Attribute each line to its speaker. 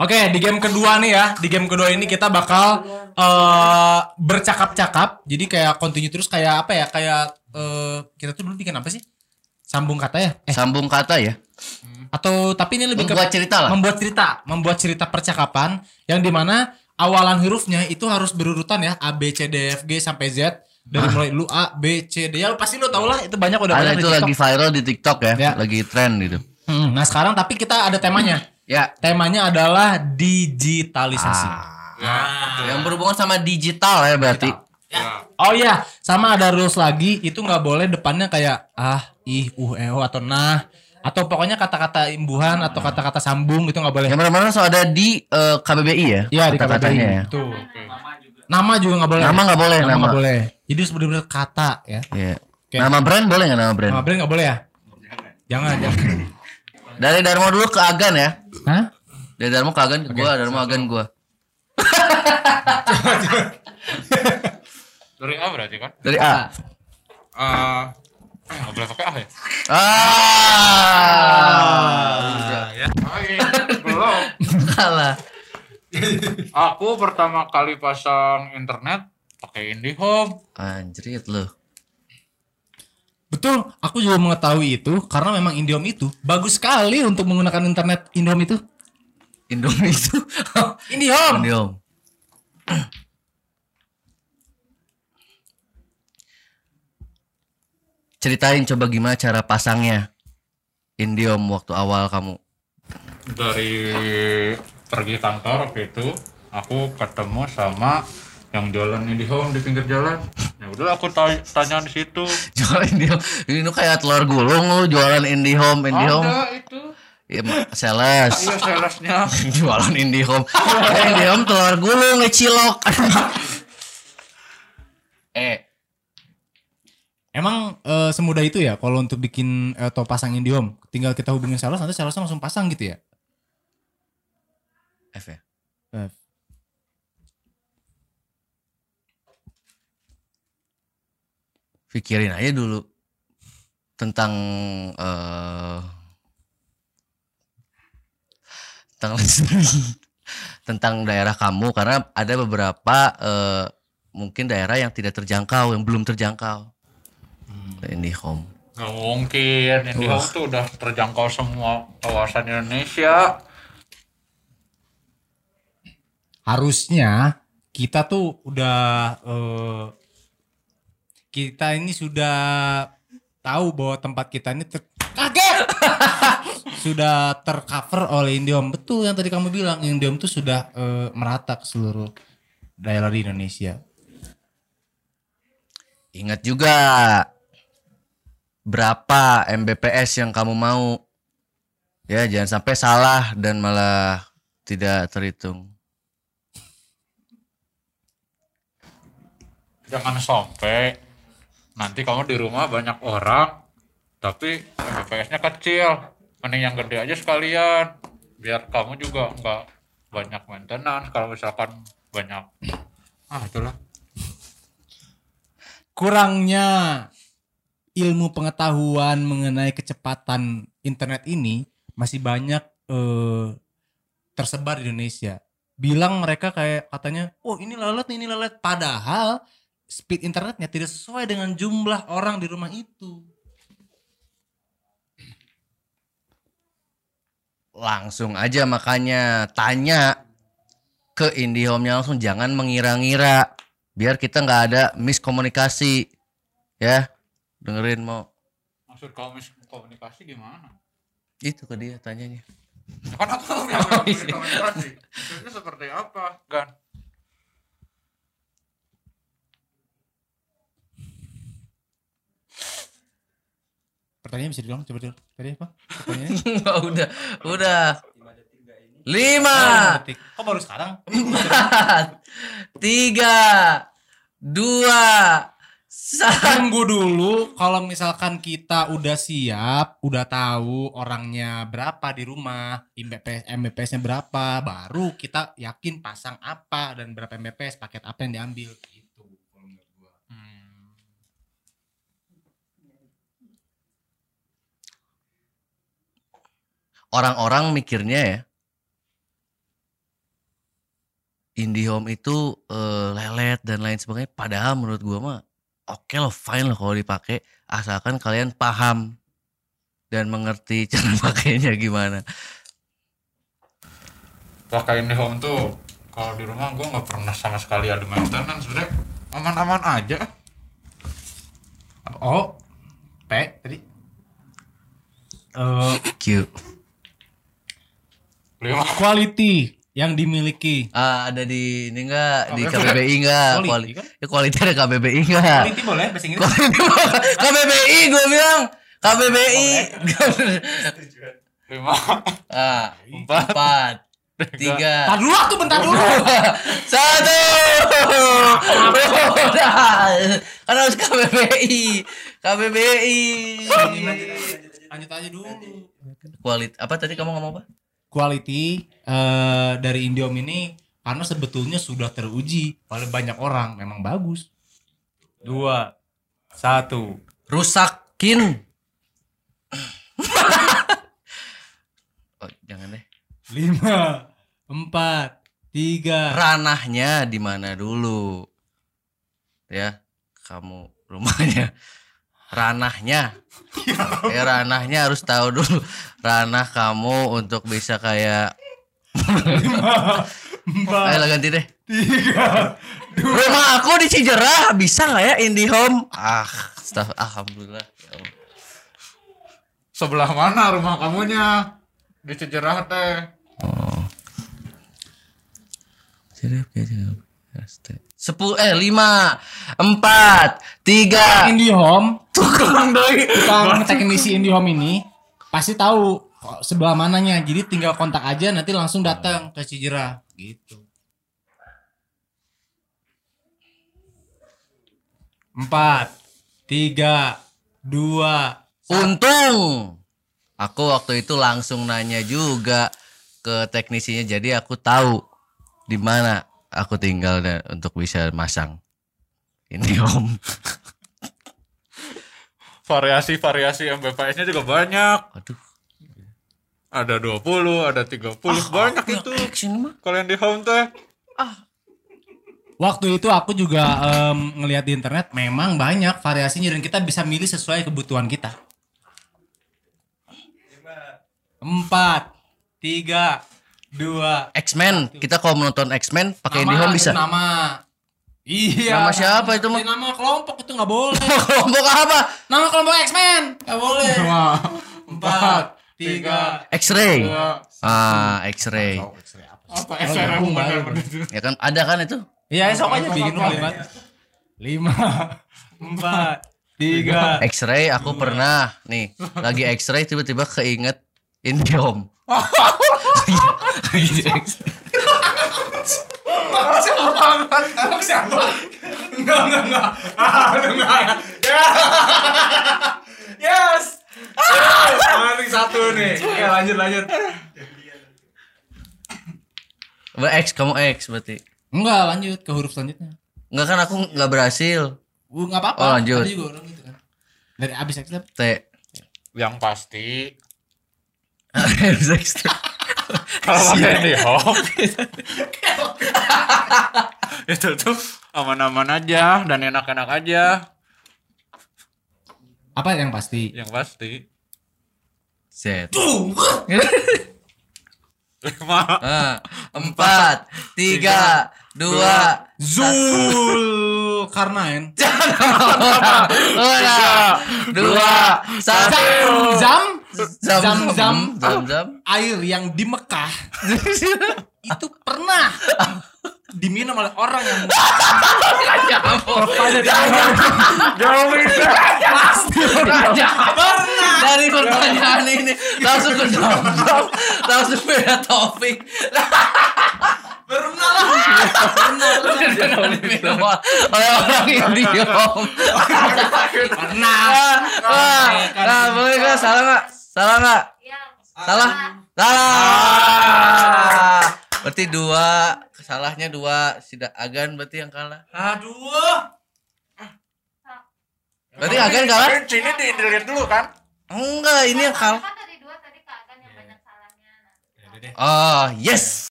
Speaker 1: Oke, di game kedua nih ya. Di game kedua ini kita bakal eh bercakap-cakap. Jadi kayak continue terus kayak apa ya? Kayak eh kita tuh dulu bikin apa sih? Sambung kata ya? Eh,
Speaker 2: Sambung kata ya.
Speaker 1: atau tapi ini lebih
Speaker 2: Membuat
Speaker 1: ke
Speaker 2: cerita lah.
Speaker 1: Membuat cerita, membuat cerita percakapan yang di mana awalan hurufnya itu harus berurutan ya A B C D F G sampai Z dari mulai lu A B C D ya pasti lu tau lah itu banyak udah
Speaker 2: Ada
Speaker 1: banyak di
Speaker 2: itu
Speaker 1: TikTok.
Speaker 2: lagi viral di TikTok ya,
Speaker 1: Ya.
Speaker 2: lagi tren gitu.
Speaker 1: Hmm, nah sekarang tapi kita ada temanya.
Speaker 2: Ya.
Speaker 1: Temanya adalah digitalisasi.
Speaker 2: Ah. Yang berhubungan sama digital ya berarti.
Speaker 1: Oh iya, sama ada rules lagi itu nggak boleh depannya kayak ah, ih, uh, eh, oh, atau nah atau pokoknya kata-kata imbuhan atau kata-kata sambung itu nggak boleh.
Speaker 2: Yang mana-mana so ada di eh, KBBI ya.
Speaker 1: Iya di
Speaker 2: kata-katanya
Speaker 1: KBBI.
Speaker 2: ya.
Speaker 1: Tuh. Nama juga nggak boleh.
Speaker 2: Nama nggak boleh,
Speaker 1: Nama nggak boleh. Jadi sebenarnya kata ya.
Speaker 2: Iya.
Speaker 1: Oke.
Speaker 2: Nama brand boleh nggak nama brand?
Speaker 1: Nama brand nggak boleh ya? Jangan, jangan.
Speaker 2: Dari Darmo dulu ke Agan ya.
Speaker 1: Hah?
Speaker 2: Dari Darmo ke Agan ke gua, Darmo Agan gua.
Speaker 3: Dari A berarti kan?
Speaker 2: Dari A.
Speaker 3: Nggak boleh pakai A ya?
Speaker 2: Ah.
Speaker 3: ya. belum.
Speaker 2: Kalah.
Speaker 3: Aku pertama kali pasang internet pakai IndiHome.
Speaker 2: Anjrit lu.
Speaker 1: Betul, aku juga mengetahui itu karena memang Indihome itu bagus sekali untuk menggunakan internet Indihome itu.
Speaker 2: Indomie itu.
Speaker 1: Indihome.
Speaker 2: Indihome. Ceritain coba gimana cara pasangnya Indiom waktu awal kamu.
Speaker 3: Dari pergi kantor waktu itu, aku ketemu sama yang jualan IndiHome di pinggir jalan. Udah aku ta- tanya di situ.
Speaker 2: Jualan Indiom. Ini tuh kayak telur gulung lu jualan Indihome, Indihome.
Speaker 3: Ada itu.
Speaker 2: Iya, sales.
Speaker 3: Iya salesnya.
Speaker 2: jualan Indihome. Eh, Indihome telur gulung ngecilok. eh,
Speaker 1: Emang eh, semudah itu ya kalau untuk bikin eh, atau pasang Indihome, tinggal kita hubungin sales nanti salesnya langsung pasang gitu ya.
Speaker 2: F ya.
Speaker 1: Eh,
Speaker 2: pikirin aja dulu tentang eh tentang tentang daerah kamu karena ada beberapa eh, mungkin daerah yang tidak terjangkau yang belum terjangkau ini home
Speaker 3: Nggak mungkin. IndiHome tuh udah terjangkau semua kawasan Indonesia.
Speaker 1: harusnya kita tuh udah eh, kita ini sudah tahu bahwa tempat kita ini ter kaget! Sudah tercover oleh Indihome betul yang tadi kamu bilang Indihome tuh sudah eh, merata ke seluruh daerah di Indonesia.
Speaker 2: Ingat juga berapa Mbps yang kamu mau. Ya jangan sampai salah dan malah tidak terhitung.
Speaker 3: Jangan sampai nanti kamu di rumah banyak orang tapi MPPS-nya kecil. Mending yang gede aja sekalian. Biar kamu juga nggak banyak maintenance kalau misalkan banyak ah itulah
Speaker 1: kurangnya ilmu pengetahuan mengenai kecepatan internet ini masih banyak eh, tersebar di Indonesia. Bilang mereka kayak katanya, oh ini lelet ini lelet. Padahal speed internetnya tidak sesuai dengan jumlah orang di rumah itu.
Speaker 2: langsung aja makanya tanya ke Indihome-nya langsung jangan mengira-ngira biar kita nggak ada miskomunikasi ya. Dengerin mau
Speaker 3: maksud kamu komunikasi gimana?
Speaker 2: Itu ke dia tanyanya.
Speaker 3: Ya kan aku tahu yang komunikasi Maksudnya seperti apa kan
Speaker 1: Pertanyaan bisa diulang coba dulu. Tadi apa? Pertanyaannya?
Speaker 2: udah udah lima.
Speaker 1: Kok baru sekarang?
Speaker 2: tiga dua
Speaker 1: Tunggu dulu kalau misalkan kita udah siap, udah tahu orangnya berapa di rumah, MBPS MBPS-nya berapa, baru kita yakin pasang apa dan berapa MBPS, paket apa yang diambil gitu kalau menurut gua.
Speaker 3: Hmm.
Speaker 2: Orang-orang mikirnya ya IndiHome itu eh, lelet dan lain sebagainya. Padahal menurut gua mah oke loh, fine loh kalau dipakai asalkan kalian paham dan mengerti cara pakainya gimana.
Speaker 3: pakai IndiHome tuh kalau di rumah gue nggak pernah sama sekali ada maintenance sebenernya aman-aman aja
Speaker 1: Oh, P tadi. Eh,
Speaker 2: Q.
Speaker 3: lima
Speaker 1: quality yang dimiliki.
Speaker 2: Ah, ada di ini enggak di
Speaker 3: KBBI.
Speaker 2: Enggak?
Speaker 1: Quality,
Speaker 2: Quali-
Speaker 1: kan?
Speaker 2: ya quality ada KBBI enggak?
Speaker 1: Quality boleh bahasa Inggris.
Speaker 2: KBBI gue bilang KBBI.
Speaker 3: lima
Speaker 2: ah,
Speaker 3: Empat.
Speaker 2: empat, tiga,
Speaker 1: Bentar dulu tuh, bentar dulu.
Speaker 2: satu. Udah. Kan harus KBBI. KBBI.
Speaker 1: Lanjut aja dulu.
Speaker 2: Quality apa tadi kamu ngomong apa?
Speaker 1: Quality eh, dari Indiom ini karena sebetulnya sudah teruji oleh banyak orang memang bagus. Dua, satu.
Speaker 2: Rusakin. oh, jangan deh.
Speaker 1: lima, empat, tiga.
Speaker 2: ranahnya di mana dulu ya kamu rumahnya ranahnya. Ya ranahnya harus tahu dulu ranah kamu untuk bisa kayak ayo lah ganti deh. Rumah aku di Cijerah bisa nggak ya IndiHome ah staf alhamdulillah. Ya Allah.
Speaker 3: sebelah mana rumah kamunya? Di Cijerah teh.
Speaker 2: Sepuluh eh lima empat tiga.
Speaker 1: Indihome,
Speaker 3: tukang doi.
Speaker 1: tukang teknisi Indihome ini pasti tahu sebelah mananya. Jadi tinggal kontak aja nanti langsung datang ke Cijerah gitu. Empat, tiga, dua,
Speaker 2: Untung! Aku waktu itu langsung nanya juga ke teknisinya jadi aku tahu di mana aku tinggal dan untuk bisa masang ini om
Speaker 3: variasi-variasi MBPS-nya juga banyak.
Speaker 2: Aduh.
Speaker 3: Ada 20 ada 30 banyak itu.
Speaker 2: action mah
Speaker 3: kalian di home teh.
Speaker 1: Waktu itu aku juga em, ngelihat di internet memang banyak variasinya dan kita bisa milih sesuai kebutuhan kita. Empat, tiga, dua.
Speaker 2: X-Men. Kita kalau menonton X-Men pakai IndiHome bisa.
Speaker 1: Nama. Iya.
Speaker 2: Nama siapa itu, mah?
Speaker 1: Ya, Nama kelompok itu nggak boleh.
Speaker 2: kelompok apa
Speaker 1: Nama kelompok X-Men nggak boleh.
Speaker 3: Dua,
Speaker 1: Empat, tiga,
Speaker 2: X-ray
Speaker 1: dua.
Speaker 2: ah X-ray
Speaker 3: apa bener
Speaker 2: ya kan ada kan itu
Speaker 1: Iya, esok aja bikin kalimat. Lima, empat, tiga.
Speaker 2: X-ray aku pernah nih lagi X-ray tiba-tiba keinget IndiHome lagi X-ray.
Speaker 1: Siapa? Enggak, enggak, enggak. Ah, enggak. Ya. Yes. Ah, ini satu nih. Oke, lanjut, lanjut.
Speaker 2: Ba- X kamu X berarti
Speaker 1: Enggak, lanjut ke huruf selanjutnya.
Speaker 2: Enggak kan aku nggak berhasil
Speaker 1: Uh, enggak apa-apa.
Speaker 2: Oh, lanjut.
Speaker 1: Tadi juga orang gitu kan. Dari abis X-Lab.
Speaker 2: T
Speaker 3: yang pasti
Speaker 2: X
Speaker 3: kalau pakai di home itu tuh aman-aman aja dan enak-enak aja.
Speaker 1: Apa yang pasti?
Speaker 3: yang pasti.
Speaker 2: Z
Speaker 3: lima.
Speaker 2: Ah, empat tiga dua
Speaker 1: Zulkarnain.
Speaker 2: Udah. dua satu.
Speaker 1: Zam,
Speaker 2: zam
Speaker 1: Zam, zam.
Speaker 2: zam. zam
Speaker 1: air yang di Mekah. Itu pernah diminum oleh orang yang
Speaker 2: dari pertanyaan ini langsung ke langsung beda topik
Speaker 1: pernah lah
Speaker 2: minum oleh orang
Speaker 1: pernah
Speaker 2: Wah, nah, boleh nggak salah nggak? Salah nggak? Salah? Salah. Berarti dua, salahnya dua. Tidak Agan berarti yang kalah.
Speaker 1: aduh
Speaker 2: Berarti Agan kalah?
Speaker 3: sini di delete dulu kan
Speaker 2: Enggak, ini yang kalah.
Speaker 4: Tadi dua tadi Kak Agan yang banyak salahnya.
Speaker 2: Oh, yes.